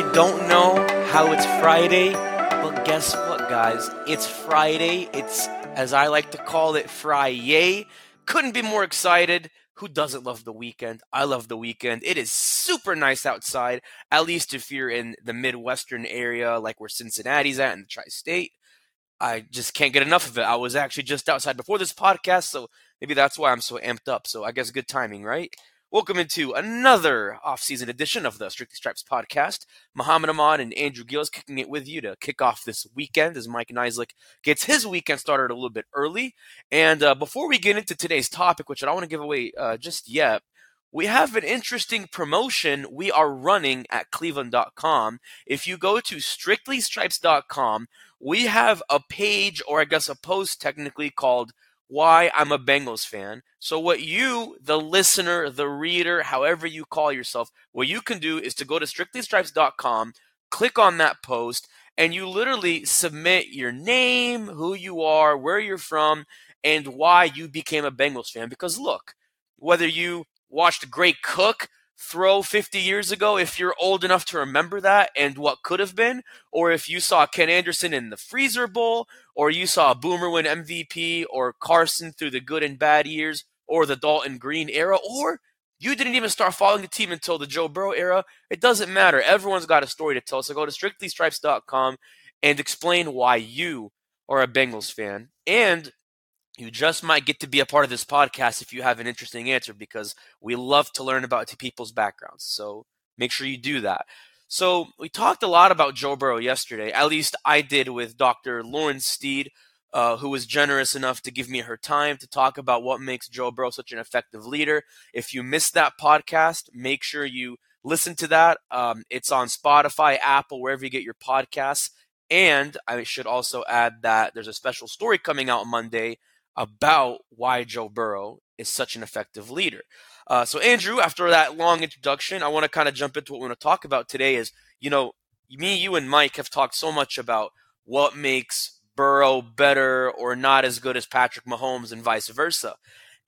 I don't know how it's Friday, but guess what, guys? It's Friday. It's, as I like to call it, Friday. Couldn't be more excited. Who doesn't love the weekend? I love the weekend. It is super nice outside, at least if you're in the Midwestern area, like where Cincinnati's at in the tri state. I just can't get enough of it. I was actually just outside before this podcast, so maybe that's why I'm so amped up. So I guess good timing, right? Welcome into another off-season edition of the Strictly Stripes podcast. Mohammad Ahmad and Andrew Gillis kicking it with you to kick off this weekend as Mike Niziolek gets his weekend started a little bit early. And uh, before we get into today's topic, which I don't want to give away uh, just yet, we have an interesting promotion we are running at cleveland.com. If you go to strictlystripes.com, we have a page, or I guess a post technically called why I'm a Bengals fan. So, what you, the listener, the reader, however you call yourself, what you can do is to go to strictlystripes.com, click on that post, and you literally submit your name, who you are, where you're from, and why you became a Bengals fan. Because look, whether you watched Greg Cook throw 50 years ago, if you're old enough to remember that and what could have been, or if you saw Ken Anderson in the Freezer Bowl, or you saw Boomer win MVP, or Carson through the good and bad years, or the Dalton Green era, or you didn't even start following the team until the Joe Burrow era, it doesn't matter. Everyone's got a story to tell. So go to strictlystripes.com and explain why you are a Bengals fan. And you just might get to be a part of this podcast if you have an interesting answer because we love to learn about people's backgrounds. So make sure you do that. So we talked a lot about Joe Burrow yesterday. At least I did with Dr. Lauren Steed, uh, who was generous enough to give me her time to talk about what makes Joe Burrow such an effective leader. If you missed that podcast, make sure you listen to that. Um, it's on Spotify, Apple, wherever you get your podcasts. And I should also add that there's a special story coming out Monday about why Joe Burrow is such an effective leader. Uh, so, Andrew, after that long introduction, I want to kind of jump into what we want to talk about today. Is you know, me, you, and Mike have talked so much about what makes Burrow better or not as good as Patrick Mahomes, and vice versa.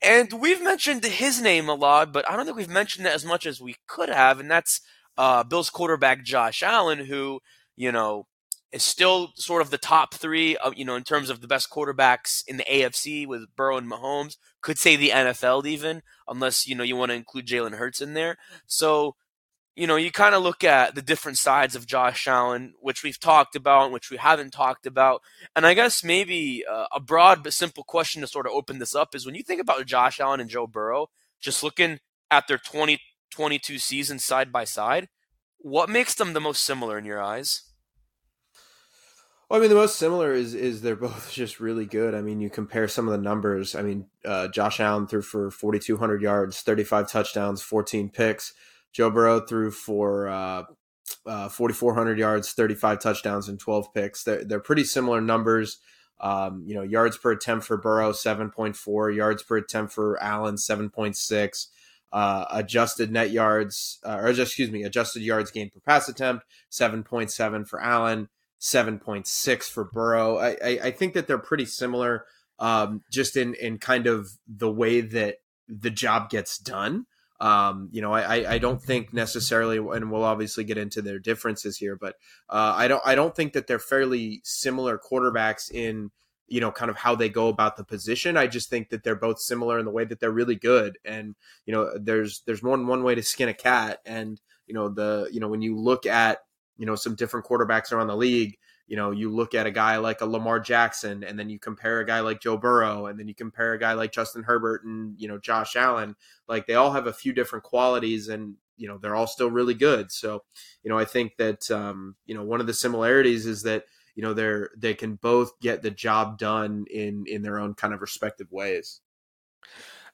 And we've mentioned his name a lot, but I don't think we've mentioned it as much as we could have, and that's uh, Bills quarterback Josh Allen, who you know is still sort of the top three, of, you know, in terms of the best quarterbacks in the AFC with Burrow and Mahomes. Could say the NFL even, unless you know you want to include Jalen Hurts in there. So, you know, you kind of look at the different sides of Josh Allen, which we've talked about, and which we haven't talked about. And I guess maybe uh, a broad but simple question to sort of open this up is when you think about Josh Allen and Joe Burrow, just looking at their 2022 seasons side by side, what makes them the most similar in your eyes? Well, I mean, the most similar is is they're both just really good. I mean, you compare some of the numbers. I mean, uh, Josh Allen threw for 4,200 yards, 35 touchdowns, 14 picks. Joe Burrow threw for uh, uh, 4,400 yards, 35 touchdowns, and 12 picks. They're, they're pretty similar numbers. Um, you know, yards per attempt for Burrow, 7.4. Yards per attempt for Allen, 7.6. Uh, adjusted net yards, uh, or excuse me, adjusted yards gained per pass attempt, 7.7 for Allen. 7.6 for Burrow. I, I, I, think that they're pretty similar um, just in, in kind of the way that the job gets done. Um, you know, I, I don't think necessarily, and we'll obviously get into their differences here, but uh, I don't I don't think that they're fairly similar quarterbacks in you know kind of how they go about the position. I just think that they're both similar in the way that they're really good, and you know, there's there's more than one way to skin a cat, and you know the you know when you look at you know some different quarterbacks around the league you know you look at a guy like a lamar jackson and then you compare a guy like joe burrow and then you compare a guy like justin herbert and you know josh allen like they all have a few different qualities and you know they're all still really good. So you know i think that um, you know one of the similarities is that you know they're they can both get the job done in in their own kind of respective ways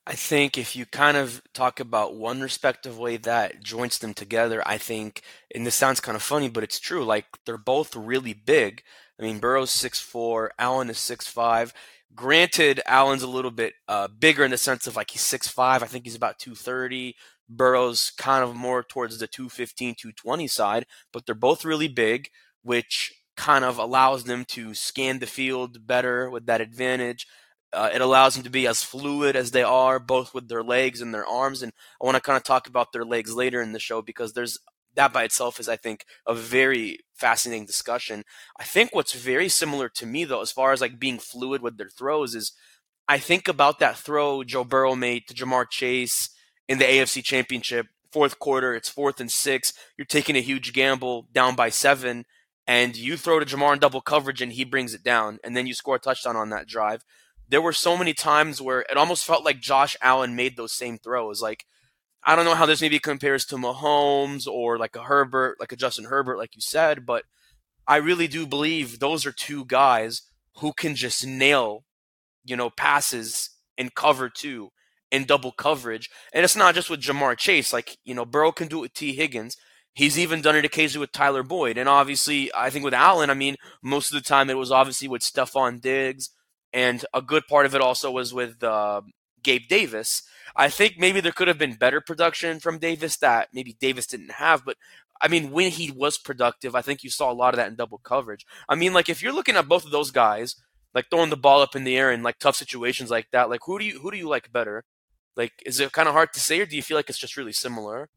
I think if you kind of talk about one respective way that joins them together, I think, and this sounds kind of funny, but it's true. Like they're both really big. I mean, Burrow's six four, Allen is six five. Granted, Allen's a little bit uh, bigger in the sense of like he's six five. I think he's about 230. Burrow's kind of more towards the 215, 220 side, but they're both really big, which kind of allows them to scan the field better with that advantage. Uh, it allows them to be as fluid as they are, both with their legs and their arms. And I want to kind of talk about their legs later in the show because there's that by itself is, I think, a very fascinating discussion. I think what's very similar to me, though, as far as like being fluid with their throws, is I think about that throw Joe Burrow made to Ja'Marr Chase in the AFC Championship, fourth quarter. It's fourth and six. You're taking a huge gamble down by seven, and you throw to Ja'Marr in double coverage, and he brings it down, and then you score a touchdown on that drive. There were so many times where it almost felt like Josh Allen made those same throws. Like, I don't know how this maybe compares to Mahomes or like a Herbert, like a Justin Herbert, like you said, but I really do believe those are two guys who can just nail, you know, passes in cover two in double coverage. And it's not just with Ja'Marr Chase. Like, you know, Burrow can do it with Tee Higgins. He's even done it occasionally with Tyler Boyd. And obviously, I think with Allen, I mean, most of the time it was obviously with Stefon Diggs. And a good part of it also was with uh, Gabe Davis. I think maybe there could have been better production from Davis that maybe Davis didn't have. But I mean, when he was productive, I think you saw a lot of that in double coverage. I mean, like if you're looking at both of those guys, like throwing the ball up in the air in like tough situations like that, like who do you who do you like better? Like, is it kind of hard to say, or do you feel like it's just really similar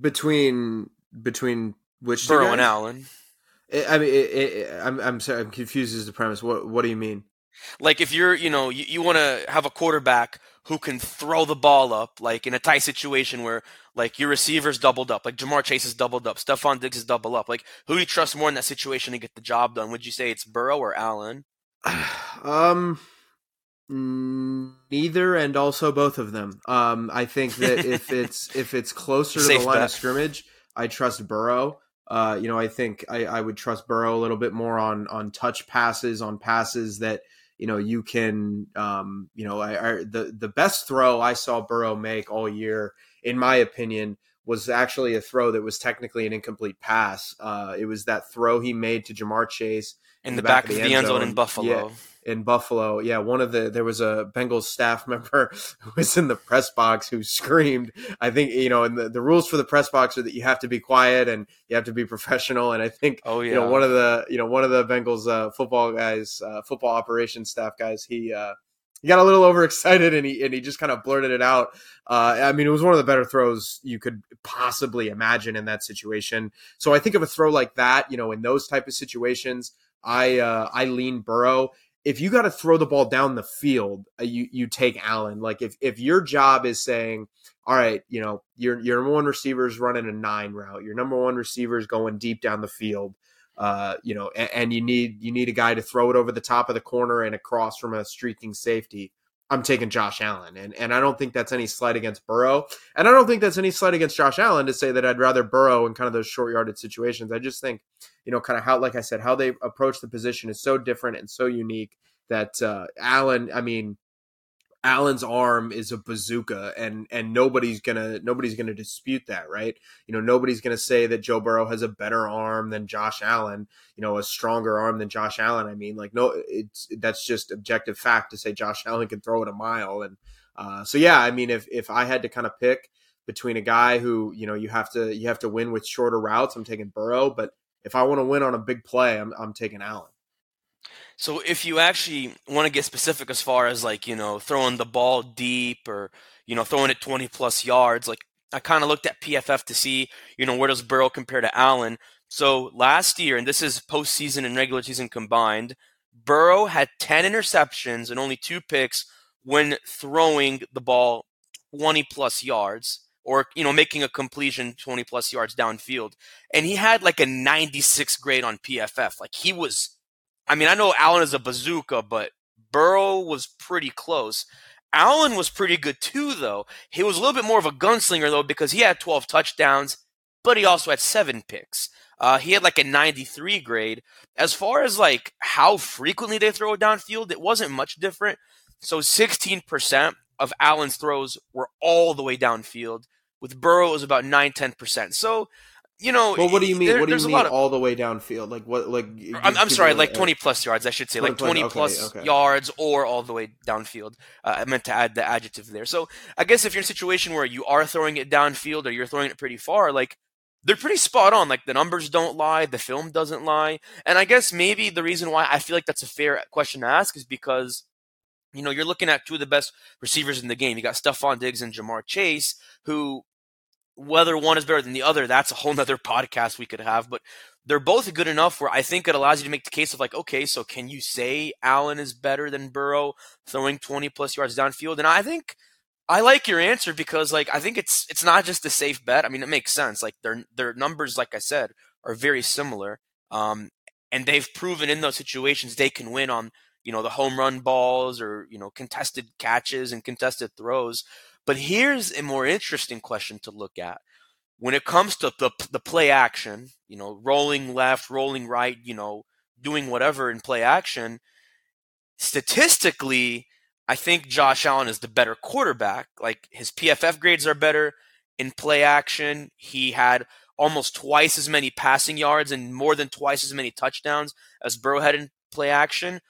between between which Burrow and Allen? I mean, it, it, I'm I'm sorry, I'm confused as the premise. What what do you mean? Like, if you're, you know, you, you want to have a quarterback who can throw the ball up, like in a tight situation where, like, your receivers doubled up, like Ja'Marr Chase is doubled up, Stefon Diggs is doubled up. Like, who do you trust more in that situation to get the job done? Would you say it's Burrow or Allen? um, Neither, and also both of them. Um, I think that if it's if it's closer to the line bet. of scrimmage, I trust Burrow. Uh, you know, I think I, I would trust Burrow a little bit more on on touch passes, on passes that you know you can. Um, you know, I, I, the the best throw I saw Burrow make all year, in my opinion, was actually a throw that was technically an incomplete pass. Uh, it was that throw he made to Ja'Marr Chase in, in the, back, back, of the end zone, zone in Buffalo. Yeah in Buffalo. Yeah, one of the there was a Bengals staff member who was in the press box who screamed. I think you know, and the, the rules for the press box are that you have to be quiet and you have to be professional. And I think oh yeah, you know one of the you know one of the Bengals uh, football guys, uh, football operations staff guys, he. Uh, he got a little overexcited and he and he just kind of blurted it out. Uh, I mean, it was one of the better throws you could possibly imagine in that situation. So I think of a throw like that, you know, in those type of situations, I uh, I lean Burrow if you got to throw the ball down the field, uh, you you take Allen. Like if if your job is saying, all right, you know, your your number one receiver is running a nine route, your number one receiver is going deep down the field, uh, you know, and, and you need you need a guy to throw it over the top of the corner and across from a streaking safety. I'm taking Josh Allen. And and I don't think that's any slight against Burrow. And I don't think that's any slight against Josh Allen to say that I'd rather Burrow in kind of those short yarded situations. I just think, you know, kind of how like I said, how they approach the position is so different and so unique that uh Allen, I mean, Allen's arm is a bazooka and and nobody's gonna nobody's gonna dispute that, right? You know, nobody's gonna say that Joe Burrow has a better arm than Josh Allen, you know, a stronger arm than Josh Allen. I mean, like no it's that's just objective fact to say Josh Allen can throw it a mile. And uh, so yeah, I mean if if I had to kind of pick between a guy who, you know, you have to you have to win with shorter routes, I'm taking Burrow, but if I want to win on a big play, I'm I'm taking Allen. So if you actually want to get specific as far as like, you know, throwing the ball deep or, you know, throwing it 20 plus yards, like I kind of looked at PFF to see, you know, where does Burrow compare to Allen. So last year, and this is postseason and regular season combined, Burrow had 10 interceptions and only two picks when throwing the ball 20 plus yards or, you know, making a completion 20 plus yards downfield. And he had like a 96 grade on PFF. Like he was I mean, I know Allen is a bazooka, but Burrow was pretty close. Allen was pretty good too, though. He was a little bit more of a gunslinger, though, because he had 12 touchdowns, but he also had seven picks. Uh, he had like a 93 grade. As far as like how frequently they throw downfield, it wasn't much different. So 16% of Allen's throws were all the way downfield. With Burrow, it was about 9 10%. So you know. Well, what do you mean? There, what do you mean of, all the way downfield? Like what? Like I'm, I'm sorry, like 20 plus yards. I should say, like 20 okay, plus okay. yards or all the way downfield. Uh, I meant to add the adjective there. So I guess if you're in a situation where you are throwing it downfield or you're throwing it pretty far, like they're pretty spot on. Like the numbers don't lie, the film doesn't lie, and I guess maybe the reason why I feel like that's a fair question to ask is because. You know, you're looking at two of the best receivers in the game. You got Stefon Diggs and Ja'Marr Chase, who whether one is better than the other, that's a whole nother podcast we could have. But they're both good enough where I think it allows you to make the case of like, okay, so can you say Allen is better than Burrow throwing 20 plus yards downfield? And I think I like your answer because like I think it's it's not just a safe bet. I mean, it makes sense. Like their their numbers, like I said, are very similar. Um, and they've proven in those situations they can win on you know the home run balls or you know contested catches and contested throws. But here's a more interesting question to look at when it comes to the, the play action, you know, rolling left, rolling right, you know, doing whatever in play action, statistically, I think Josh Allen is the better quarterback. Like his PFF grades are better in play action. He had almost twice as many passing yards and more than twice as many touchdowns as Burrow had in play action.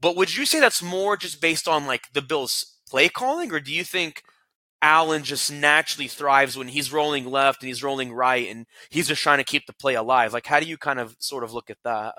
But would you say that's more just based on like the Bills' play calling, or do you think Allen just naturally thrives when he's rolling left and he's rolling right and he's just trying to keep the play alive. Like, how do you kind of sort of look at that?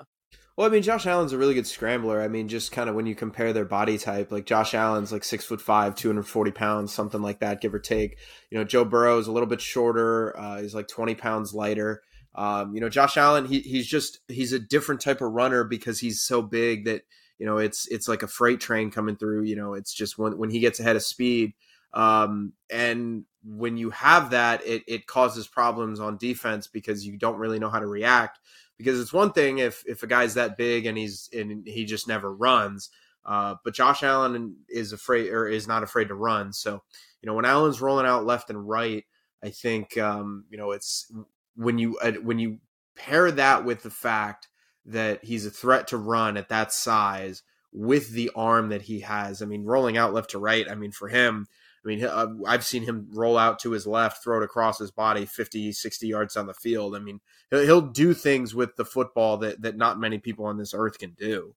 Well, I mean, Josh Allen's a really good scrambler. I mean, just kind of when you compare their body type, like Josh Allen's like six foot five, 240 pounds, something like that, give or take. You know, Joe Burrow is a little bit shorter. Uh, he's like 20 pounds lighter. Um, you know, Josh Allen, he, he's just, he's a different type of runner because he's so big that, you know, it's, it's like a freight train coming through, you know, it's just when, when he gets ahead of speed, um, and when you have that, it, it causes problems on defense because you don't really know how to react. Because it's one thing if if a guy's that big and he's and he just never runs, uh, but Josh Allen is afraid or is not afraid to run. So you know when Allen's rolling out left and right, I think um, you know it's when you uh, when you pair that with the fact that he's a threat to run at that size with the arm that he has. I mean, rolling out left to right. I mean, for him, I mean, uh, I've seen him roll out to his left, throw it across his body 50, 60 yards down the field. I mean, he'll do things with the football that, that not many people on this earth can do.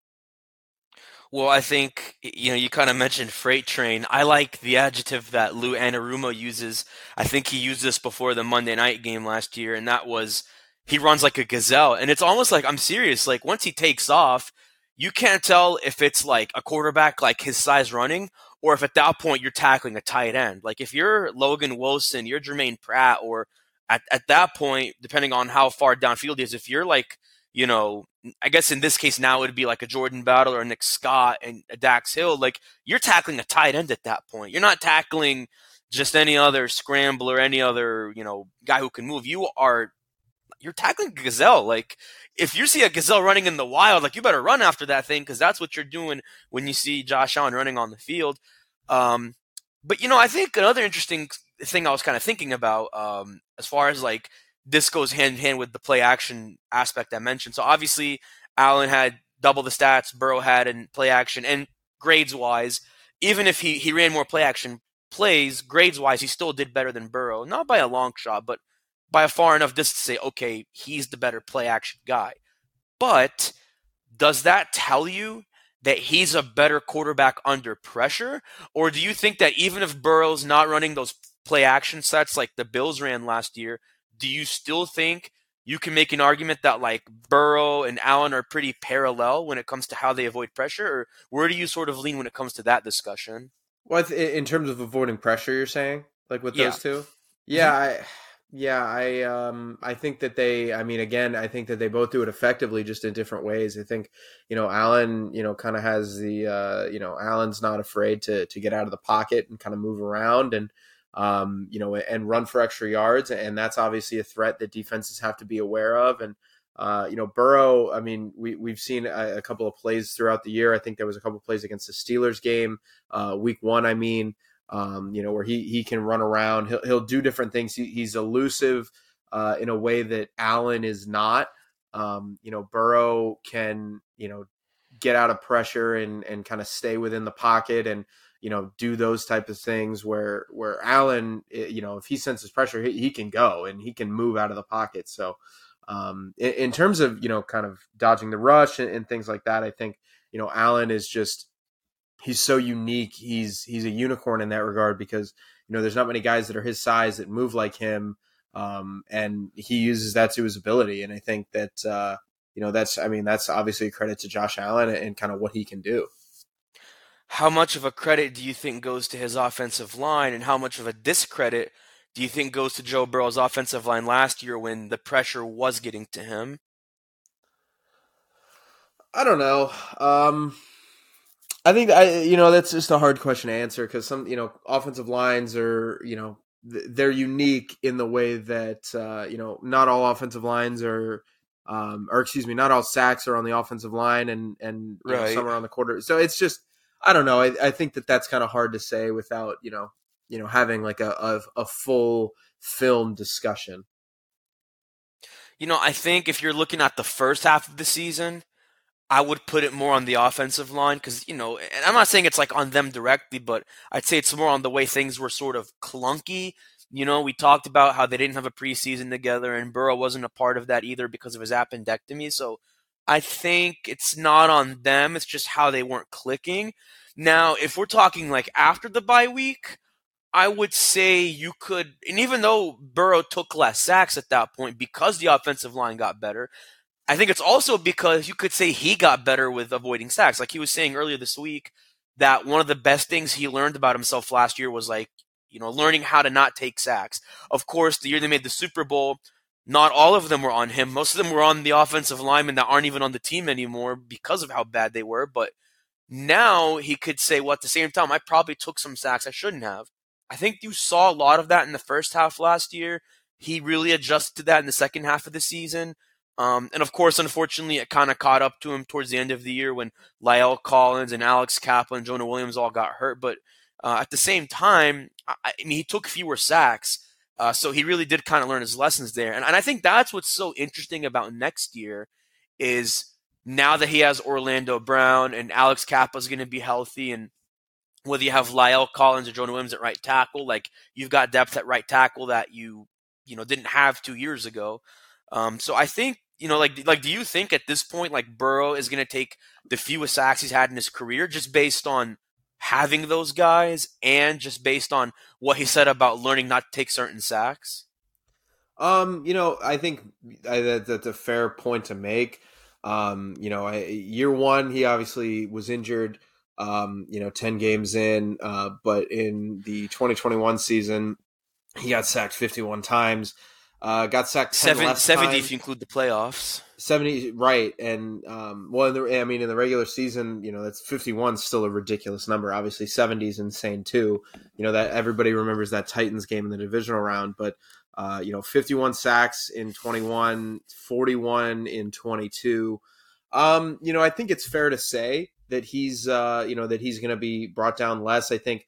Well, I think you know you kind of mentioned freight train. I like the adjective that Lou Anarumo uses. I think he used this before the Monday night game last year, and that was he runs like a gazelle. And it's almost like I'm serious. Like once he takes off, you can't tell if it's like a quarterback like his size running or if at that point you're tackling a tight end. Like if you're Logan Wilson, you're Germaine Pratt, or at, at that point, depending on how far downfield is, if you're like, you know, I guess in this case now it would be like a Jordan Battle or a Nick Scott and a Dax Hill, like you're tackling a tight end at that point. You're not tackling just any other scrambler, any other, you know, guy who can move. You are you're tackling a gazelle. Like if you see a gazelle running in the wild, like you better run after that thing because that's what you're doing when you see Josh Allen running on the field. Um, but you know, I think another interesting thing I was kind of thinking about, um, as far as like this goes hand in hand with the play action aspect I mentioned. So obviously, Allen had double the stats Burrow had in play action, and grades wise, even if he he ran more play action plays, grades wise, he still did better than Burrow, not by a long shot, but by a far enough distance to say, okay, he's the better play action guy. But does that tell you that he's a better quarterback under pressure? Or do you think that even if Burrow's not running those play action sets like the Bills ran last year, do you still think you can make an argument that like Burrow and Allen are pretty parallel when it comes to how they avoid pressure? Or where do you sort of lean when it comes to that discussion? Well, in terms of avoiding pressure, you're saying like with yeah. those two? Yeah, mm-hmm. I yeah, I um I think that they I mean again, I think that they both do it effectively just in different ways. I think, you know, Allen, you know, kind of has the uh, you know, Allen's not afraid to to get out of the pocket and kind of move around and um, you know, and run for extra yards and that's obviously a threat that defenses have to be aware of and uh, you know, Burrow, I mean, we, we've seen a, a, couple of plays throughout the year. I think there was a couple of plays against the Steelers game, uh, week one, I mean, um, you know, where he he can run around. He'll he'll do different things. He, he's elusive uh, in a way that Allen is not. Um, you know, Burrow can you know get out of pressure and and kind of stay within the pocket and you know do those type of things where where Allen eh, you know if he senses pressure he, he can go and he can move out of the pocket. So um, in, in, terms of you know kind of dodging the rush and, and things like that, I think you know Allen is just he's so unique. He's he's a unicorn in that regard because you know there's not many guys that are his size that move like him, um, and he uses that to his ability. And I think that uh, you know that's I mean that's obviously a credit to Josh Allen and kind of what he can do. How much of a credit do you think goes to his offensive line, and how much of a discredit do you think goes to Joe Burrow's offensive line last year when the pressure was getting to him? I don't know. Um, I think I you know that's just a hard question to answer because some you know offensive lines are you know they're unique in the way that uh, you know not all offensive lines are um, or excuse me not all sacks are on the offensive line and and right. know, some are on the quarter so it's just I don't know I, I think that that's kind of hard to say without you know you know having like a, a, a full film discussion. You know, I think if you're looking at the first half of the season, I would put it more on the offensive line because, you know, and I'm not saying it's like on them directly, but I'd say it's more on the way things were sort of clunky. You know, we talked about how they didn't have a preseason together, and Burrow wasn't a part of that either because of his appendectomy. So I think it's not on them, it's just how they weren't clicking. Now, if we're talking like after the bye week, I would say you could, and even though Burrow took less sacks at that point because the offensive line got better, I think it's also because you could say he got better with avoiding sacks. Like he was saying earlier this week that one of the best things he learned about himself last year was like, you know, learning how to not take sacks. Of course, the year they made the Super Bowl, not all of them were on him. Most of them were on the offensive linemen that aren't even on the team anymore because of how bad they were. But now he could say, well, at the same time, I probably took some sacks I shouldn't have. I think you saw a lot of that in the first half last year. He really adjusted to that in the second half of the season. Um, and of course, unfortunately, it kind of caught up to him towards the end of the year when La'el Collins and Alex Cappa and Jonah Williams all got hurt. But uh, at the same time, I, I, mean, he took fewer sacks. Uh, so he really did kind of learn his lessons there. And, and I think that's what's so interesting about next year is now that he has Orlando Brown and Alex Cappa is going to be healthy and whether you have La'el Collins or Jonah Williams at right tackle, like you've got depth at right tackle that you, you know, didn't have two years ago. Um, so I think you know, like, like, do you think at this point, like Burrow is going to take the fewest sacks he's had in his career, just based on having those guys, and just based on what he said about learning not to take certain sacks? Um, you know, I think I, that, that's a fair point to make. Um, you know, I, year one, he obviously was injured. Um, you know, ten games in, uh, but in the 2021 season, he got sacked 51 times. Uh, got sacked Seven, 70 time. if you include the playoffs. 70, right. And, um, well, the, I mean, in the regular season, you know, that's 51 still a ridiculous number. Obviously, 70 is insane too. You know, that everybody remembers that Titans game in the divisional round, but, uh, you know, 51 sacks in 21, 41 in 22. Um, you know, I think it's fair to say that he's, uh, you know, that he's going to be brought down less. I think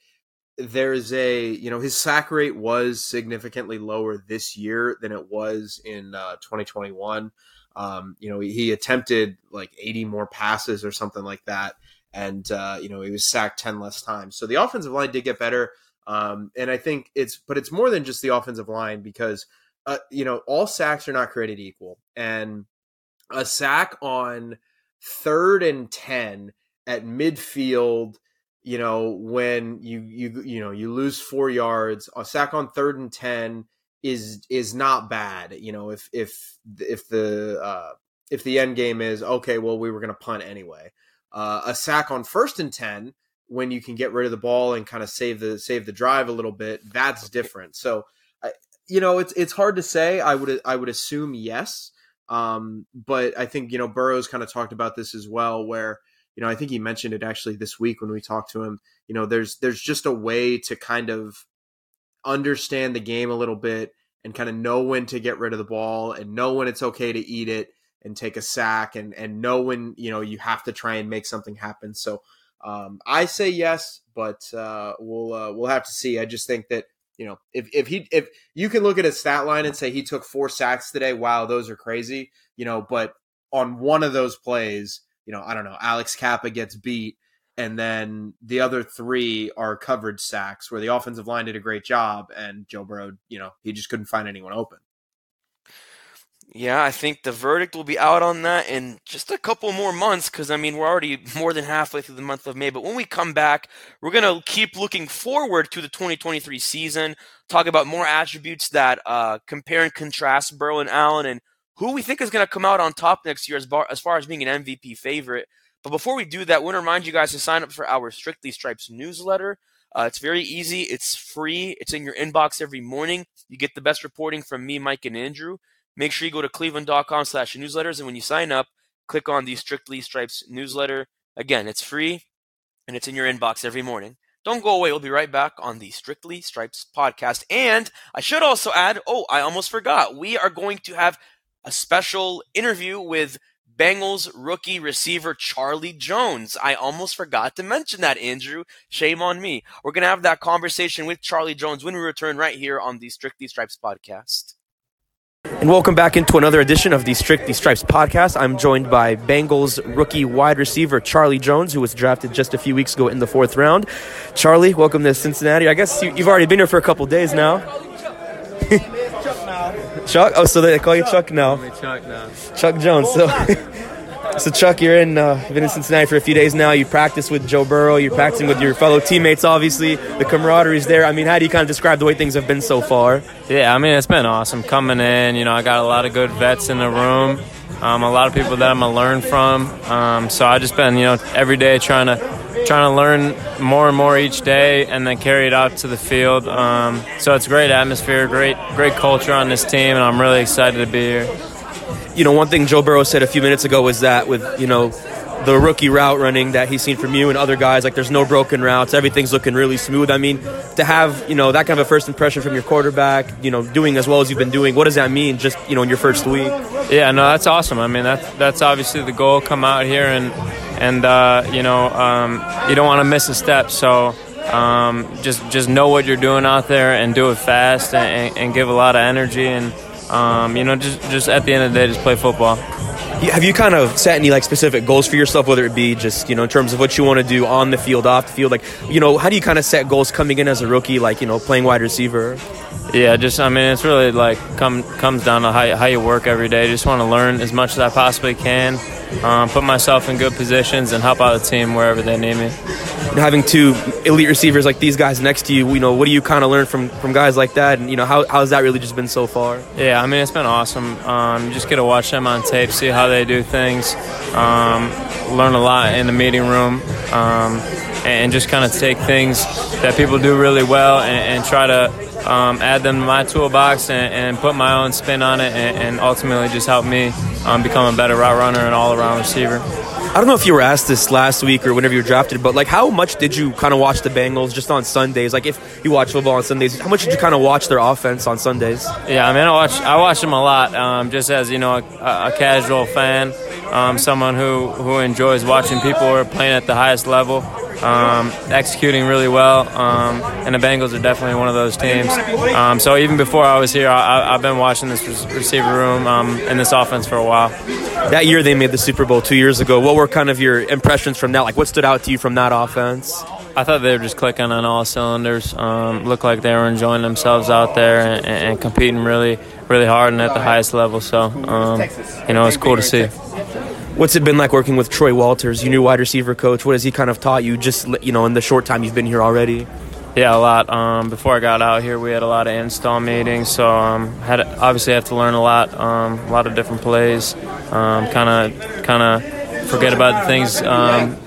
there's a you know his sack rate was significantly lower this year than it was in uh, 2021 um, you know he, he, attempted like 80 more passes or something like that and uh, you know he was sacked 10 less times. So the offensive line did get better um, and i think it's but it's more than just the offensive line because uh, you know all sacks are not created equal and a sack on third and 10 at midfield you know, when you you you know you lose four yards, a sack on third and ten is is not bad. You know, if if if the uh, if the end game is okay, well, we were going to punt anyway. Uh, a sack on first and ten when you can get rid of the ball and kind of save the save the drive a little bit, that's different. So, I, you know, it's it's hard to say. I would I would assume yes, um, but I think you know Burrows kind of talked about this as well, where you know, I think he mentioned it actually this week when we talked to him. You know, there's there's just a way to kind of understand the game a little bit and kind of know when to get rid of the ball and know when it's okay to eat it and take a sack and and know when you know you have to try and make something happen. So um, I say yes, but uh, we'll uh, we'll have to see. I just think that you know if if he if you can look at his stat line and say he took four sacks today, wow, those are crazy. You know, but on one of those plays you know, I don't know, Alex Cappa gets beat, and then the other three are coverage sacks where the offensive line did a great job, and Joe Burrow, you know, he just couldn't find anyone open. Yeah, I think the verdict will be out on that in just a couple more months because, I mean, we're already more than halfway through the month of May. But when we come back, we're going to keep looking forward to the 2023 season, talk about more attributes that uh, compare and contrast Burrow and Allen, and who we think is going to come out on top next year as, bar, as far as being an MVP favorite. But before we do that, I want to remind you guys to sign up for our Strictly Stripes newsletter. Uh, it's very easy. It's free. It's in your inbox every morning. You get the best reporting from me, Mike, and Andrew. Make sure you go to cleveland.com slash newsletters. And when you sign up, click on the Strictly Stripes newsletter. Again, it's free and it's in your inbox every morning. Don't go away. We'll be right back on the Strictly Stripes podcast. And I should also add oh, I almost forgot. We are going to have a special interview with Bengals rookie receiver Charlie Jones. I almost forgot to mention that, Andrew. Shame on me. We're going to have that conversation with Charlie Jones when we return right here on the Strictly Stripes podcast. And welcome back into another edition of the Strictly Stripes podcast. I'm joined by Bengals rookie wide receiver Charlie Jones, who was drafted just a few weeks ago in the fourth round. Charlie, welcome to Cincinnati. I guess you, have already been here for a couple days now. Chuck? Oh, so they call you Chuck now. Chuck now. Chuck Jones. So, so Chuck, you're in. Uh, been in Cincinnati for a few days now. You practice with Joe Burrow. You're practicing with your fellow teammates. Obviously, the camaraderie's there. I mean, how do you kind of describe the way things have been so far? Yeah, I mean, it's been awesome coming in. You know, I got a lot of good vets in the room. Um, a lot of people that I'm gonna learn from. Um, so I just been, you know, every day trying to trying to learn more and more each day and then carry it out to the field. Um, so it's great atmosphere, great great culture on this team, and I'm really excited to be here. You know, one thing Joe Burrow said a few minutes ago was that with you know the rookie route running that he's seen from you and other guys, like there's no broken routes, everything's looking really smooth. I mean, to have you know that kind of a first impression from your quarterback, you know, doing as well as you've been doing, what does that mean? Just you know, in your first week? Yeah, no, that's awesome. I mean, that's that's obviously the goal. Come out here and and uh, you know um, you don't want to miss a step. So um, just just know what you're doing out there and do it fast and, and give a lot of energy and um, you know just just at the end of the day just play football. Have you kind of set any like specific goals for yourself, whether it be just you know in terms of what you want to do on the field, off the field? Like you know, how do you kind of set goals coming in as a rookie, like you know playing wide receiver? Yeah, just I mean it's really like come comes down to how, how you work every day. Just want to learn as much as I possibly can um, put myself in good positions and help out the team wherever they need me. Having two elite receivers like these guys next to you, you know, what do you kind of learn from, from guys like that? And, you know, how, how's that really just been so far? Yeah, I mean, it's been awesome. Um, just get to watch them on tape, see how they do things, um, learn a lot in the meeting room, um, and just kind of take things that people do really well and, and try to um, add them to my toolbox and, and, put my own spin on it and, and ultimately just help me um, become a better route runner and all around receiver. I don't know if you were asked this last week or whenever you were drafted, but like, how much did you kind of watch the Bengals just on Sundays? Like, if you watch football on Sundays, how much did you kind of watch their offense on Sundays? Yeah, I mean, I watch I watch them a lot, um, just as you know, a, a casual fan, um, someone who who enjoys watching people who are playing at the highest level um, executing really well, um, and the Bengals are definitely one of those teams. Um, so even before I was here, I, have been watching this receiver room um, and this offense for a while. That year they made the Super Bowl two years ago. What were kind of your impressions from that? Like, what stood out to you from that offense? I thought they were just clicking on all cylinders. Um, looked like they were enjoying themselves out there and, and, competing really, really hard and at the highest level. So, um, you know, it's cool to see. What's it been like working with Troy Walters, your new wide receiver coach? What has he kind of taught you just you know in the short time you've been here already? Yeah, a lot. Um, before I got out here, we had a lot of install meetings, so um, had obviously have to learn a lot, um, a lot of different plays, kind of kind of forget about the things, um,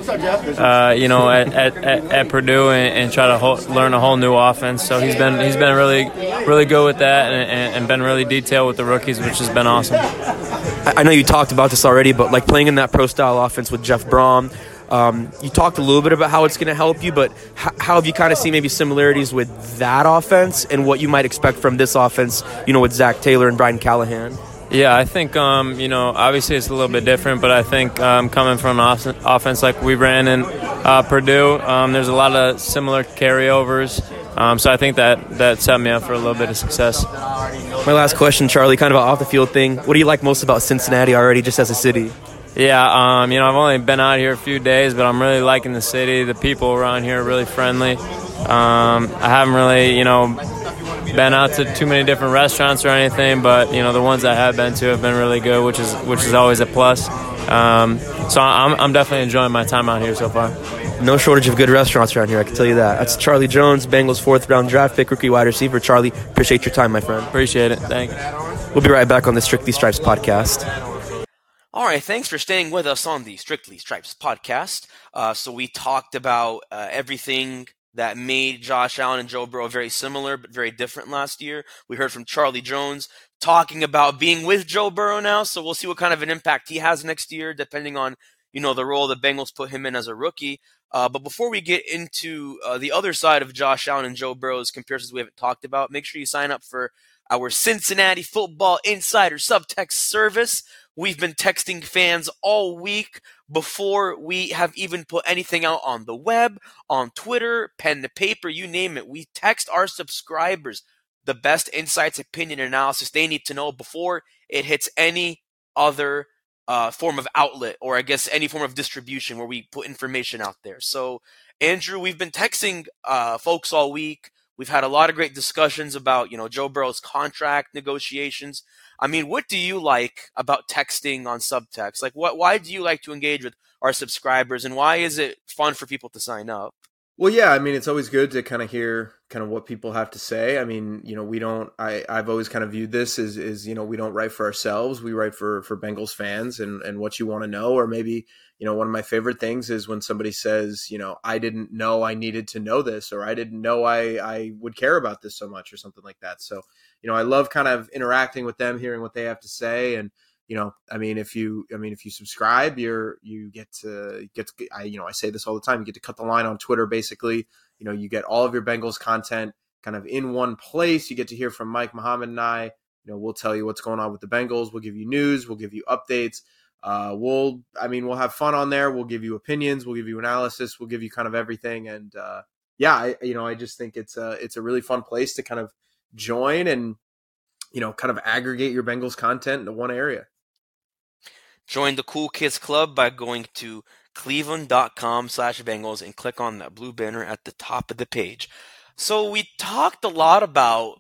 uh, you know, at, at, at Purdue and, and try to learn a whole new offense. So he's been he's been really really good with that and, and, been really detailed with the rookies, which has been awesome. I know you talked about this already, but like playing in that pro style offense with Jeff Brohm. Um, you talked a little bit about how it's going to help you, but how, how have you kind of seen maybe similarities with that offense and what you might expect from this offense, you know, with Zac Taylor and Brian Callahan? Yeah, I think um, you know obviously it's a little bit different, but I think um, coming from an off- offense like we ran in uh, Purdue, um, there's a lot of similar carryovers. Um, so I think that that set me up for a little bit of success. My last question, Charlie, kind of an off the field thing. What do you like most about Cincinnati already, just as a city? Yeah, um, you know I've only been out here a few days, but I'm really liking the city. The people around here are really friendly. Um, I haven't really, you know, been out to too many different restaurants or anything, but you know the ones I have been to have been really good, which is which is always a plus. Um, so I'm, I'm definitely enjoying my time out here so far. No shortage of good restaurants around here, I can tell you that. That's Charlie Jones, Bengals fourth round draft pick, rookie wide receiver. Charlie, appreciate your time, my friend. Appreciate it. Thank you. We'll be right back on the Strictly Stripes podcast. All right, thanks for staying with us on the Strictly Stripes podcast. Uh, so we talked about uh, everything that made Josh Allen and Joe Burrow very similar but very different last year. We heard from Charlie Jones talking about being with Joe Burrow now, so we'll see what kind of an impact he has next year, depending on you know the role the Bengals put him in as a rookie. Uh, but before we get into uh, the other side of Josh Allen and Joe Burrow's comparisons we haven't talked about, make sure you sign up for our Cincinnati Football Insider Subtext service. We've been texting fans all week before we have even put anything out on the web, on Twitter, pen to paper, you name it. We text our subscribers the best insights, opinion, analysis they need to know before it hits any other uh, form of outlet or I guess any form of distribution where we put information out there. So, Andrew, we've been texting uh, folks all week. We've had a lot of great discussions about, you know, Joe Burrow's contract negotiations. I mean, what do you like about texting on subtext? Like, what? Why do you like to engage with our subscribers, and why is it fun for people to sign up? Well, yeah, I mean, it's always good to kind of hear kind of what people have to say. I mean, you know, we don't. I I've always kind of viewed this as is you know we don't write for ourselves. We write for for Bengals fans and and what you want to know. Or maybe you know one of my favorite things is when somebody says you know I didn't know I needed to know this or I didn't know I I would care about this so much or something like that. So you know I love kind of interacting with them, hearing what they have to say and you know, I mean, if you, I mean, if you subscribe, you're, you get to get, to, I, you know, I say this all the time. You get to cut the line on Twitter. Basically, you know, you get all of your Bengals content kind of in one place. You get to hear from Mike Mohammad and I. You know, we'll tell you what's going on with the Bengals. We'll give you news. We'll give you updates. Uh, we'll, I mean, we'll have fun on there. We'll give you opinions. We'll give you analysis. We'll give you kind of everything. And uh, yeah, I, you know, I just think it's a, it's a really fun place to kind of join and, you know, kind of aggregate your Bengals content into one area. Join the Cool Kids Club by going to cleveland.com slash Bengals and click on that blue banner at the top of the page. So we talked a lot about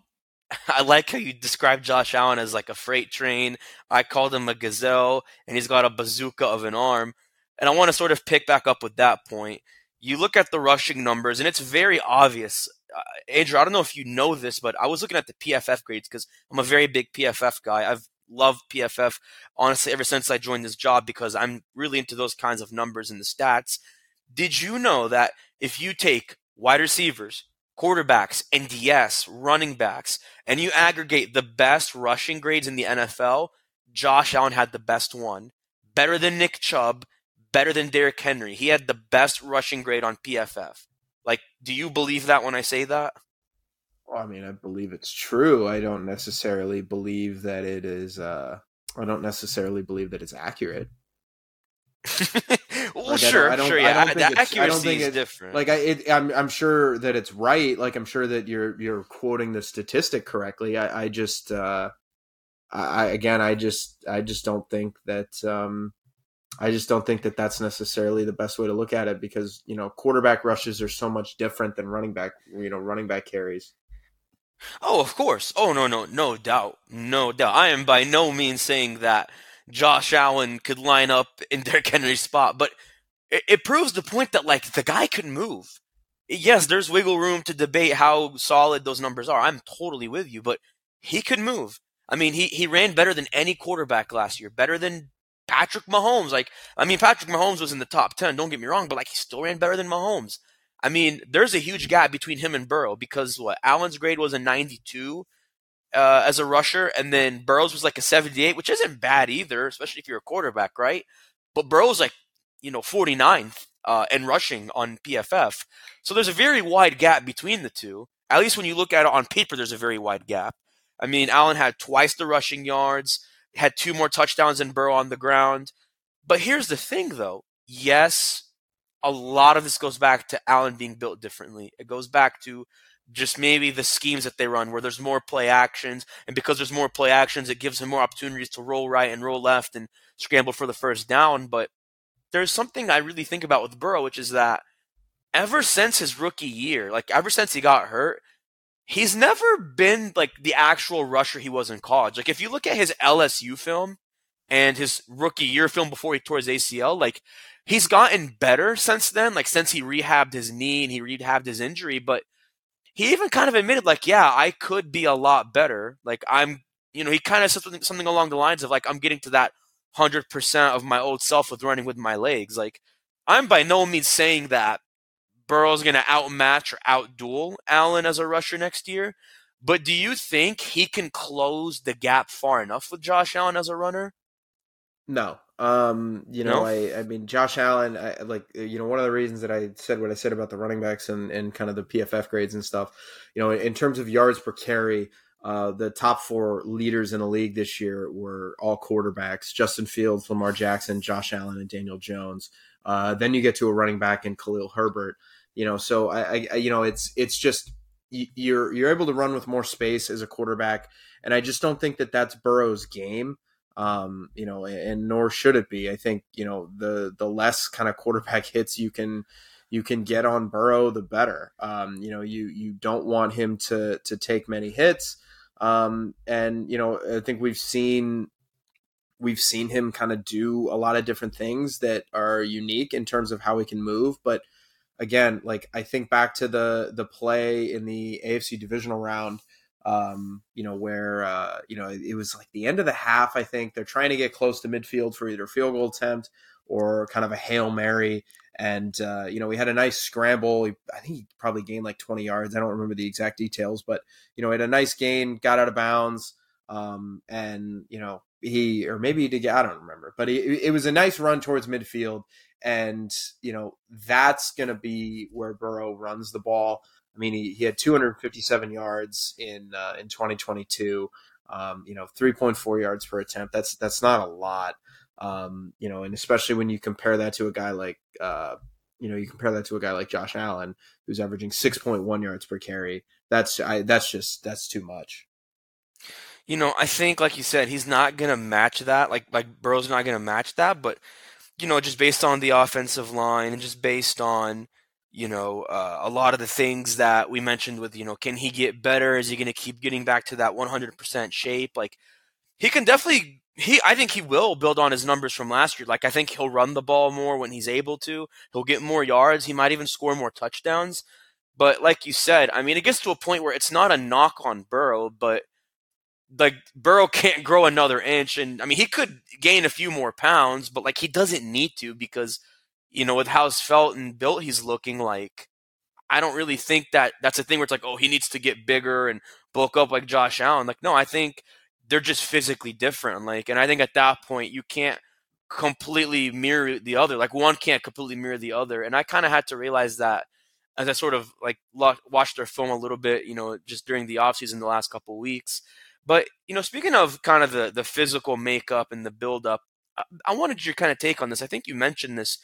I like how you described Josh Allen as like a freight train. I called him a gazelle, and he's got a bazooka of an arm. And I want to sort of pick back up with that point. You look at the rushing numbers, and it's very obvious. Uh, Andrew, I don't know if you know this, but I was looking at the PFF grades because I'm a very big PFF guy. I've loved PFF honestly ever since I joined this job because I'm really into those kinds of numbers and the stats. Did you know that if you take wide receivers, quarterbacks, and DS, running backs, and you aggregate the best rushing grades in the NFL, Josh Allen had the best one. Better than Nick Chubb, better than Derrick Henry. He had the best rushing grade on PFF. Like, do you believe that when I say that? Well, I mean, I believe it's true. I don't necessarily believe that it is. Uh, I don't necessarily believe that it's accurate. well, like, sure, I don't, I sure, yeah. I don't think the accuracy I don't think is different. Like, I, it, I'm, I'm sure that it's right. Like, I'm sure that you're, you're quoting the statistic correctly. I, I just, uh, I, again, I just, I just don't think that, um, I just don't think that that's necessarily the best way to look at it because you know quarterback rushes are so much different than running back, you know, running back carries. Oh, of course. Oh, no, no, no doubt. No doubt. I am by no means saying that Josh Allen could line up in Derrick Henry's spot, but it, it proves the point that, like, the guy could move. Yes, there's wiggle room to debate how solid those numbers are. I'm totally with you, but he could move. I mean, he, he ran better than any quarterback last year, better than Patrick Mahomes. Like, I mean, Patrick Mahomes was in the top 10, don't get me wrong, but, like, he still ran better than Mahomes. I mean, there's a huge gap between him and Burrow because what Allen's grade was a 92 uh, as a rusher, and then Burrow's was like a 78, which isn't bad either, especially if you're a quarterback, right? But Burrow's like you know 49th uh, in rushing on PFF, so there's a very wide gap between the two. At least when you look at it on paper, there's a very wide gap. I mean, Allen had twice the rushing yards, had two more touchdowns than Burrow on the ground. But here's the thing, though. Yes, a lot of this goes back to Allen being built differently. It goes back to just maybe the schemes that they run where there's more play actions and because there's more play actions it gives him more opportunities to roll right and roll left and scramble for the first down but there's something I really think about with Burrow which is that ever since his rookie year like ever since he got hurt he's never been like the actual rusher he was in college like if you look at his LSU film and his rookie year film before he tore his ACL like he's gotten better since then, like since he rehabbed his knee and he rehabbed his injury, but he even kind of admitted, like, yeah, I could be a lot better. Like, I'm, you know, he kind of said something, something along the lines of, like, I'm getting to that 100% of my old self with running with my legs. Like, I'm by no means saying that Burrow's going to outmatch or outduel Allen as a rusher next year. But do you think he can close the gap far enough with Josh Allen as a runner? No. Um, you know, No? I, I mean, Josh Allen, I like, you know, one of the reasons that I said what I said about the running backs and, and kind of the PFF grades and stuff, you know, in terms of yards per carry, uh, the top four leaders in the league this year were all quarterbacks: Justin Fields, Lamar Jackson, Josh Allen, and Daniel Jones. Uh, then you get to a running back in Khalil Herbert. You know, so I, I, you know, it's it's just you're you're able to run with more space as a quarterback, and I just don't think that that's Burrow's game um, you know, and nor should it be. I think you know the the less kind of quarterback hits you can you can get on Burrow, the better. Um, you know, you you don't want him to to take many hits, um, and you know, I think we've seen we've seen him kind of do a lot of different things that are unique in terms of how he can move, but again, like I think back to the the play in the AFC divisional round um, you know, where uh, you know it was like the end of the half. I think they're trying to get close to midfield for either field goal attempt or kind of a hail mary. And uh, you know, we had a nice scramble. I think he probably gained like 20 yards. I don't remember the exact details, but you know, had a nice gain, got out of bounds, um, and you know, he or maybe he did. get- I don't remember, but it, it was a nice run towards midfield. And you know, that's going to be where Burrow runs the ball. I mean, he, he had 257 yards in uh, in 2022. Um, you know, 3.4 yards per attempt. That's that's not a lot. Um, you know, and especially when you compare that to a guy like uh, you know, you compare that to a guy like Josh Allen, who's averaging 6.1 yards per carry. That's I, that's just that's too much. You know, I think, like you said, he's not gonna match that. Like, like Burrow's not gonna match that. But you know, just based on the offensive line and just based on you know uh, a lot of the things that we mentioned with you know, can he get better? Is he gonna keep getting back to that 100% shape? Like, he can definitely. He, I think he will build on his numbers from last year. Like, I think he'll run the ball more when he's able to. He'll get more yards. He might even score more touchdowns. But like you said, I mean, it gets to a point where it's not a knock on Burrow, but like Burrow can't grow another inch, and I mean he could gain a few more pounds, but like he doesn't need to because you know with how felt and built he's looking like. I don't really think that that's a thing where it's like, oh, he needs to get bigger and bulk up like Josh Allen. Like, no, I think they're just physically different. Like, and I think at that point you can't completely mirror the other. Like, one can't completely mirror the other. And I kind of had to realize that as I sort of like watched their film a little bit, you know, just during the offseason the last couple weeks. But you know, speaking of kind of the the physical makeup and the build up, I, I wanted your kind of take on this. I think you mentioned this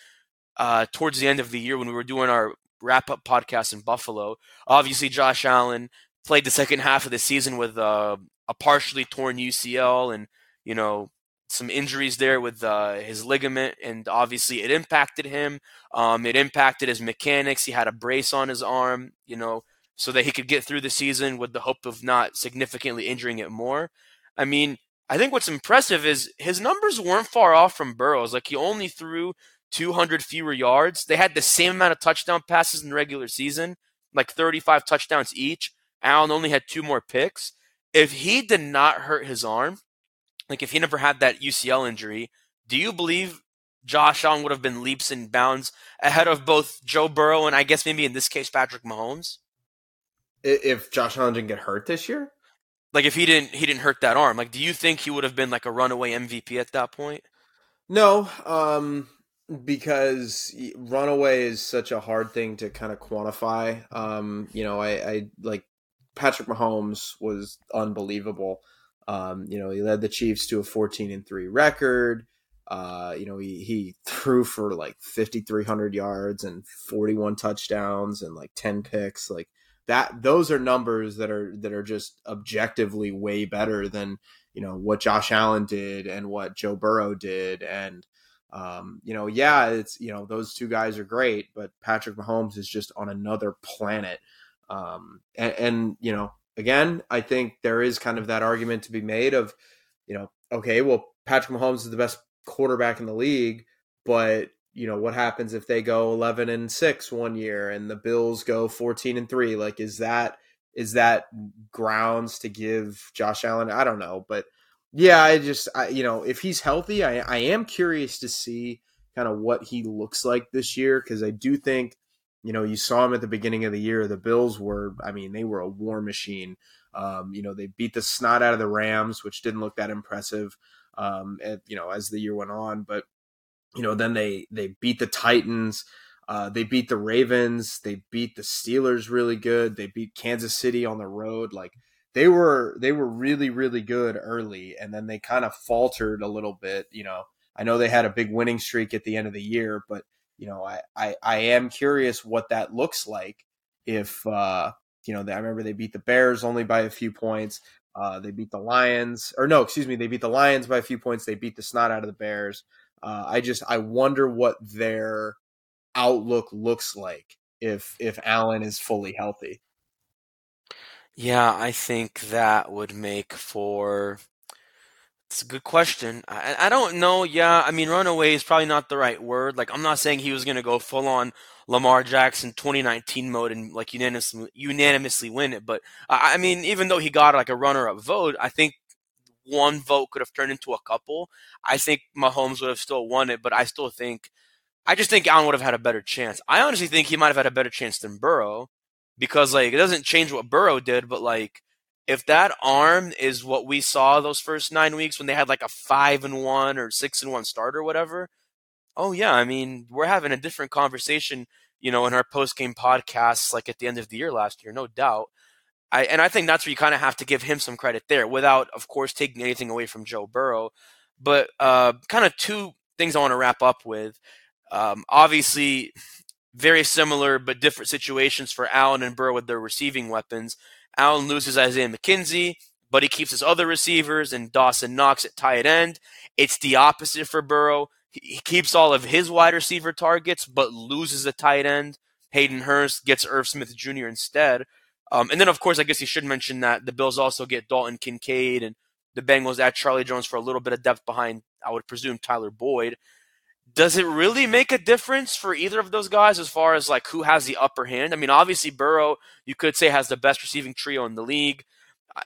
uh, towards the end of the year when we were doing our wrap up podcast in Buffalo. Obviously, Josh Allen played the second half of the season with uh, a partially torn UCL and you know some injuries there with uh, his ligament, and obviously it impacted him. Um, it impacted his mechanics. He had a brace on his arm, you know, so that he could get through the season with the hope of not significantly injuring it more. I mean, I think what's impressive is his numbers weren't far off from Burrow's. Like he only threw 200 fewer yards. They had the same amount of touchdown passes in the regular season, like 35 touchdowns each. Allen only had two more picks. If he did not hurt his arm, like if he never had that UCL injury, do you believe Josh Allen would have been leaps and bounds ahead of both Joe Burrow and I guess maybe in this case Patrick Mahomes? If Josh Allen didn't get hurt this year, Like if he didn't he didn't hurt that arm, like do you think he would have been like a runaway MVP at that point? No, um, because runaway is such a hard thing to kind of quantify. Um, you know, I, I like Patrick Mahomes was unbelievable. Um, you know, he led the Chiefs to a 14 and 3 record. Uh, you know, he, he threw for like 5,300 yards and 41 touchdowns and like 10 picks. Like that, those are numbers that are, that are just objectively way better than, you know, what Josh Allen did and what Joe Burrow did. And, um, you know, yeah, it's, you know, those two guys are great, but Patrick Mahomes is just on another planet. Um, and, and, you know, again, I think there is kind of that argument to be made of, you know, okay, well, Patrick Mahomes is the best quarterback in the league, but you know what happens if they go 11 and 6 one year and the Bills go 14 and 3 like is that is that grounds to give Josh Allen I don't know but yeah I just I, you know if he's healthy I I am curious to see kind of what he looks like this year cuz I do think you know, you saw him at the beginning of the year. The Bills were, I mean, they were a war machine. Um, you know, they beat the snot out of the Rams, which didn't look that impressive, um, at, you know, as the year went on. But you know, then they they beat the Titans. Uh, they beat the Ravens. They beat the Steelers really good. They beat Kansas City on the road. Like they were they were really really good early, and then they kind of faltered a little bit. You know, I know they had a big winning streak at the end of the year, but you know, I I, I am curious what that looks like if uh, you know. I remember they beat the Bears only by a few points. Uh, they beat the Lions, or no, excuse me, they beat the Lions by a few points. They beat the snot out of the Bears. Uh, I just I wonder what their outlook looks like if if Allen is fully healthy. Yeah, I think that would make for. It's a good question. I, I don't know. Yeah, I mean, runaway is probably not the right word. Like, I'm not saying he was going to go full on Lamar Jackson 2019 mode and like unanimously unanimously win it. But I mean, even though he got like a runner up vote, I think one vote could have turned into a couple. I think Mahomes would have still won it, but I still think, I just think Allen would have had a better chance. I honestly think he might have had a better chance than Burrow because, like, it doesn't change what Burrow did, but, like, if that arm is what we saw those first nine weeks when they had like a five and one or six and one start or whatever, oh yeah, I mean we're having a different conversation, you know, in our post game podcasts like at the end of the year last year, no doubt. I, and I think that's where you kind of have to give him some credit there, without, of course, taking anything away from Joe Burrow. But uh, kind of two things I want to wrap up with. Um, obviously, very similar but different situations for Allen and Burrow with their receiving weapons. Allen loses Isaiah McKenzie, but he keeps his other receivers and Dawson Knox at tight end. It's the opposite for Burrow. He keeps all of his wide receiver targets, but loses a tight end. Hayden Hurst gets Irv Smith Jr. instead. Um, and then, of course, I guess you should mention that the Bills also get Dalton Kincaid and the Bengals add Charlie Jones for a little bit of depth behind, I would presume, Tyler Boyd. Does it really make a difference for either of those guys as far as like who has the upper hand? I mean, obviously Burrow, you could say has the best receiving trio in the league,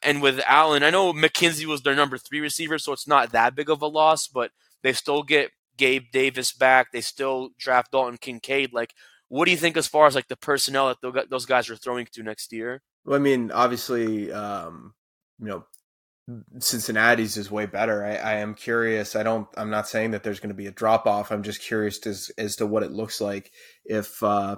and with Allen, I know McKenzie was their number three receiver, so it's not that big of a loss, but they still get Gabe Davis back. They still draft Dalton Kincaid. Like, what do you think as far as like the personnel that those guys are throwing to next year? Well, I mean, obviously, um, you know, Cincinnati's is way better. I, I, am curious. I don't. I'm not saying that there's going to be a drop off. I'm just curious as as to what it looks like if uh,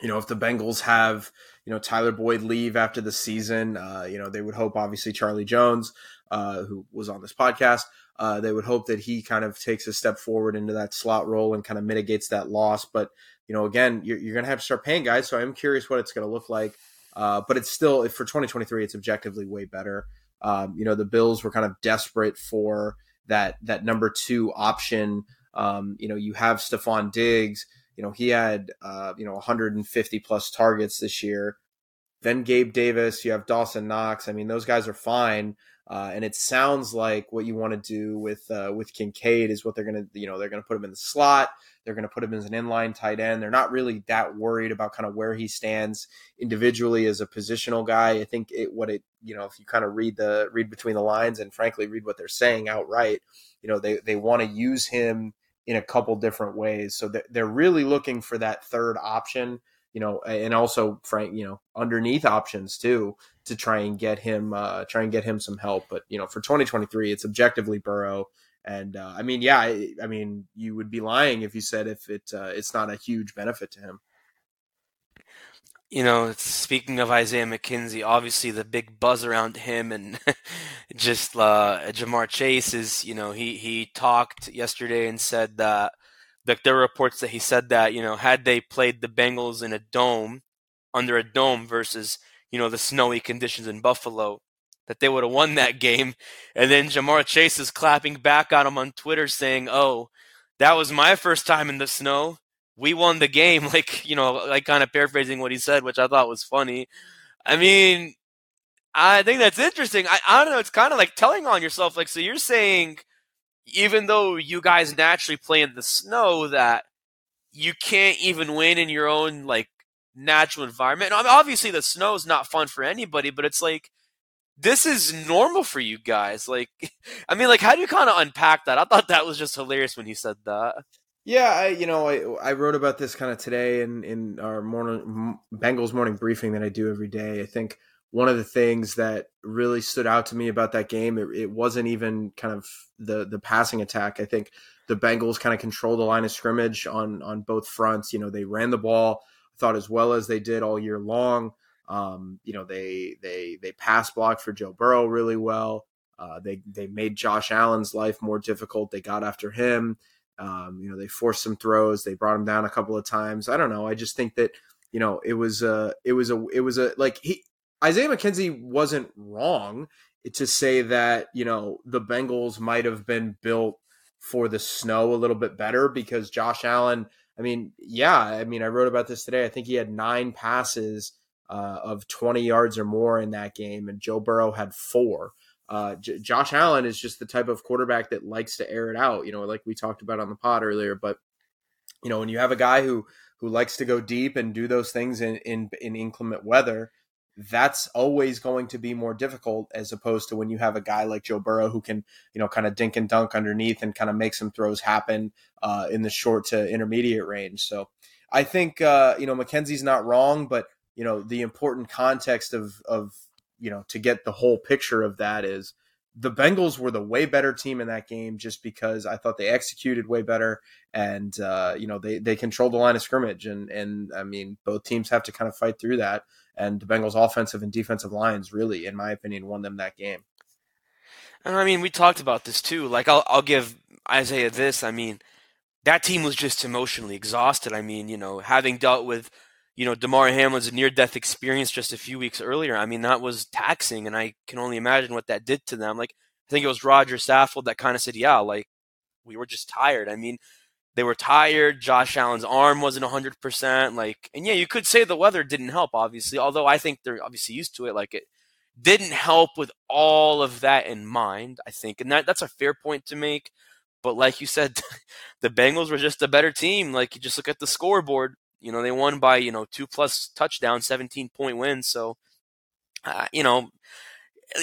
you know if the Bengals have you know Tyler Boyd leave after the season. Uh, you know they would hope obviously Charlie Jones, uh, who was on this podcast, uh, they would hope that he kind of takes a step forward into that slot role and kind of mitigates that loss. But you know, again, you're, you're going to have to start paying guys. So I'm curious what it's going to look like. Uh, but it's still for 2023, it's objectively way better. Um, you know, the Bills were kind of desperate for that that number two option. Um, you know, you have Stefon Diggs. You know, he had uh, you know 150 plus targets this year. Then Gabe Davis, you have Dawson Knox. I mean, those guys are fine. Uh, and it sounds like what you want to do with uh, with Kincaid is what they're to you know they're to put him in the slot. They're going to put him as an inline tight end. They're not really that worried about kind of where he stands individually as a positional guy. I think it, what it you know if you kind of read the read between the lines and frankly read what they're saying outright, you know they they want to use him in a couple different ways. So they're really looking for that third option you know, and also Frank, you know, underneath options too to try and get him, uh, try and get him some help. But you know, for 2023, it's objectively Burrow. And uh, I mean, yeah, I, I, mean, you would be lying if you said if it uh, it's not a huge benefit to him. You know, speaking of Isaiah McKenzie, obviously the big buzz around him and just uh, Ja'Marr Chase is, you know, he he talked yesterday and said that like there are reports that he said that you know had they played the Bengals in a dome under a dome versus you know the snowy conditions in Buffalo that they would have won that game. And then Ja'Marr Chase is clapping back on him on Twitter saying oh that was my first time in the snow. We won the game. Like you know like kind of paraphrasing what he said which I thought was funny. I mean I think that's interesting. I, I don't know it's kind of like telling on yourself like so you're saying even though you guys naturally play in the snow, that you can't even win in your own like natural environment. Mean, obviously, the snow is not fun for anybody, but it's like this is normal for you guys. Like, I mean, like, how do you kind of unpack that? I thought that was just hilarious when he said that. Yeah, I, you know, I I wrote about this kind of today in in our morning Bengals morning briefing that I do every day. I think one of the things that really stood out to me about that game, it, it wasn't even kind of the the passing attack. I think the Bengals kind of controlled the line of scrimmage on on both fronts. You know, they ran the ball, I thought as well as they did all year long. Um, you know, they they they pass blocked for Joe Burrow really well. Uh, they they made Josh Allen's life more difficult. They got after him. Um, you know, they forced some throws. They brought him down a couple of times. I don't know. I just think that you know it was a it was a it was a like he Isaiah McKenzie wasn't wrong to say that you know the Bengals might have been built for the snow a little bit better because Josh Allen. I mean, yeah, I mean, I wrote about this today. I think he had nine passes uh, of 20 yards or more in that game, and Joe Burrow had four. Uh, J- Josh Allen is just the type of quarterback that likes to air it out, you know, like we talked about on the pod earlier. But you know, when you have a guy who who likes to go deep and do those things in in, in inclement weather, that's always going to be more difficult as opposed to when you have a guy like Joe Burrow who can, you know, kind of dink and dunk underneath and kind of make some throws happen uh, in the short to intermediate range. So I think uh, you know McKenzie's not wrong, but you know the important context of of you know, to get the whole picture of that is the Bengals were the way better team in that game just because I thought they executed way better and uh, you know they they controlled the line of scrimmage and and I mean both teams have to kind of fight through that and the Bengals offensive and defensive lines really in my opinion won them that game. And I mean we talked about this too. Like I'll I'll give Isaiah this. I mean that team was just emotionally exhausted. I mean, you know, having dealt with you know, Damar Hamlin's near death experience just a few weeks earlier. I mean, that was taxing, and I can only imagine what that did to them. Like, I think it was Roger Saffold that kind of said, yeah, like, we were just tired. I mean, they were tired. Josh Allen's arm wasn't 100%. Like, and yeah, you could say the weather didn't help, obviously, although I think they're obviously used to it. Like, it didn't help with all of that in mind, I think. And that, that's a fair point to make. But like you said, the Bengals were just a better team. Like, you just look at the scoreboard you know, they won by, you know, two plus touchdowns, 17 point win. So, uh, you know,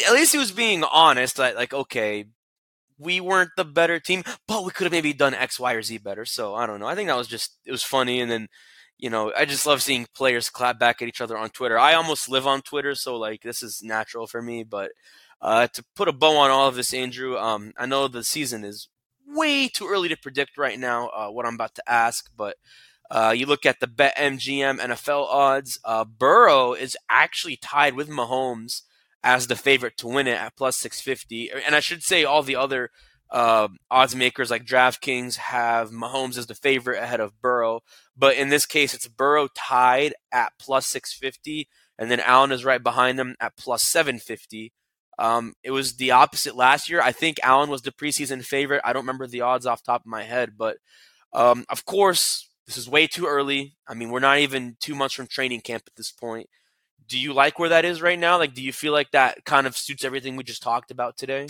at least he was being honest. Like, like, okay, we weren't the better team, but we could have maybe done X, Y, or Z better. So I don't know. I think that was just, it was funny. And then, you know, I just love seeing players clap back at each other on Twitter. I almost live on Twitter, so like this is natural for me. But uh, to put a bow on all of this, Andrew, um, I know the season is way too early to predict right now uh, what I'm about to ask, but uh, you look at the BetMGM NFL odds. Uh, Burrow is actually tied with Mahomes as the favorite to win it at plus 650. And I should say all the other uh, odds makers like DraftKings have Mahomes as the favorite ahead of Burrow. But in this case, it's Burrow tied at plus 650, and then Allen is right behind them at plus 750. Um, it was the opposite last year. I think Allen was the preseason favorite. I don't remember the odds off top of my head, but um, of course, this is way too early. I mean, we're not even two months from training camp at this point. Do you like where that is right now? Like, do you feel like that kind of suits everything we just talked about today?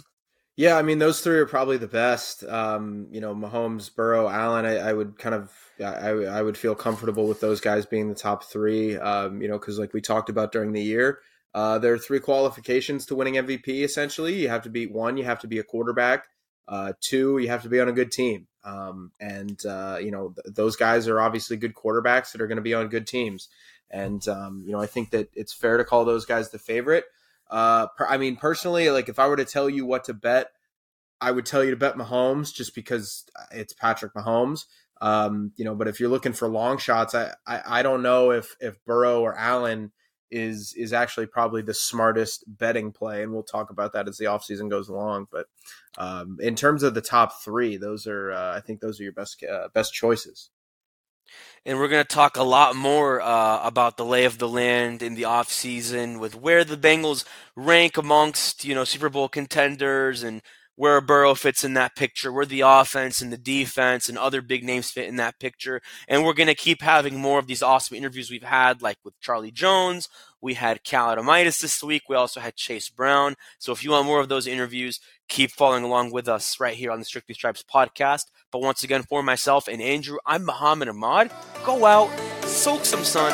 Yeah, I mean, those three are probably the best. Um, you know, Mahomes, Burrow, Allen. I, I would kind of, I, I would feel comfortable with those guys being the top three. Um, you know, because like we talked about during the year, uh, there are three qualifications to winning MVP. Essentially, you have to be one, you have to be a quarterback. Uh, two, you have to be on a good team. Um, and uh, you know th- those guys are obviously good quarterbacks that are going to be on good teams. And um, you know I think that it's fair to call those guys the favorite. Uh, per- I mean personally, like if I were to tell you what to bet, I would tell you to bet Mahomes just because it's Patrick Mahomes. Um, you know, but if you're looking for long shots, I, I, I don't know if if Burrow or Allen is is actually probably the smartest betting play, and we'll talk about that as the offseason goes along. But um, in terms of the top three, those are uh, I think those are your best uh, best choices. And we're going to talk a lot more uh, about the lay of the land in the offseason with where the Bengals rank amongst you know Super Bowl contenders and where Burrow fits in that picture, where the offense and the defense and other big names fit in that picture. And we're going to keep having more of these awesome interviews we've had, like with Charlie Jones. We had Cal Adomitis this week. We also had Chase Brown. So if you want more of those interviews, keep following along with us right here on the Strictly Stripes podcast. But once again, for myself and Andrew, I'm Mohammad Ahmad. Go out, soak some sun,